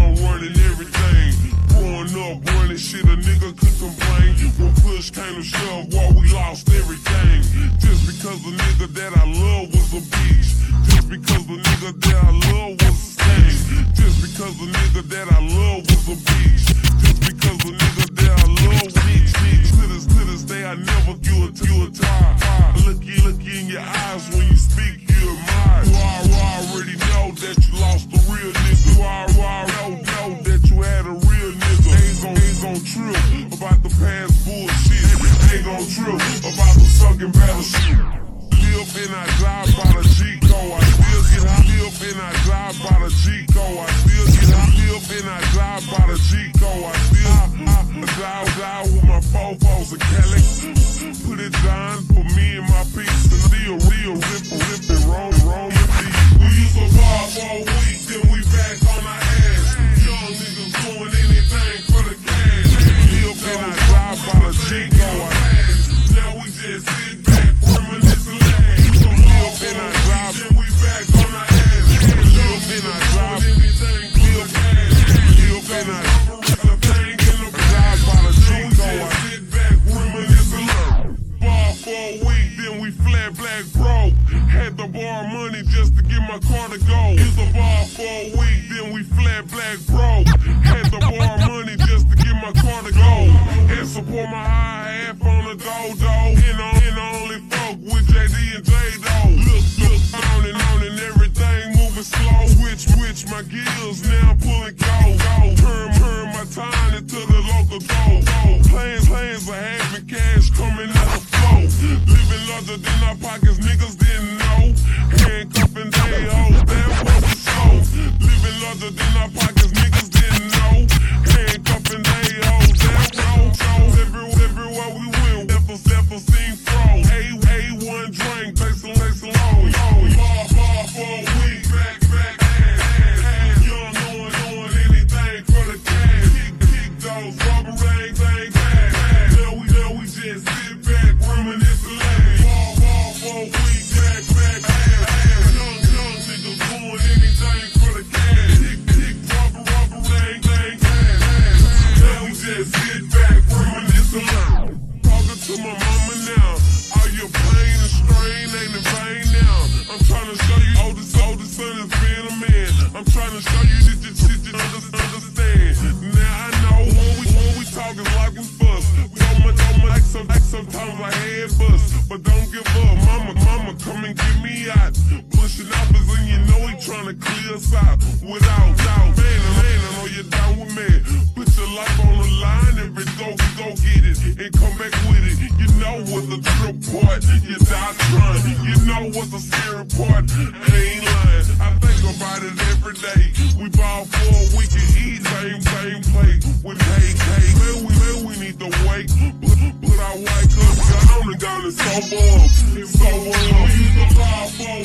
The running everything. Growing up, running shit, a nigga could complain. When push came to shove, while we lost everything. Just because the nigga that I love was a bitch. Just because the nigga that I love was a stain. Just because the nigga that I love was a bitch. Just because the nigga that I love was a bitch. To this, to this day, I never give a, you a tie. Look, you, look you in your eyes when you speak, gon' trip about the past bullshit. Ain't gon' trip about the sunken battleship. Live and I die by the G code. I still get high. Live and I die by the G code. I still get high. Live and I die by the G code. I still I, I die, die with my fofos and Kelly. Put it down for me and my peace. Still real, rip, rip, and roll, then black broke. Had to borrow money just to get my car to go. It's a bar for a week, then we flat black broke. Had to borrow money just to get my car to go. And support my high half on the dodo. And and I only fuck with JD and J Doe. Look, Now I know when we when we talk it's like we fuss. So much, so much, some, like sometimes I head bust. But don't give up, mama, mama, come and get me out. Pushing offers and you know he trying to clear us out. Without doubt, man, man, I know you're down with me. Put your life on the line and go, go get it and come back with it. You know what's the trip part, you die trying. You know what's the scary part, ain't lying. I think about it day. We ball for a week and eat same, same plate with hate, hate. Man, we, man, we need to wait. Put, put our white cups down and down and sober up, sober up. We used to ball for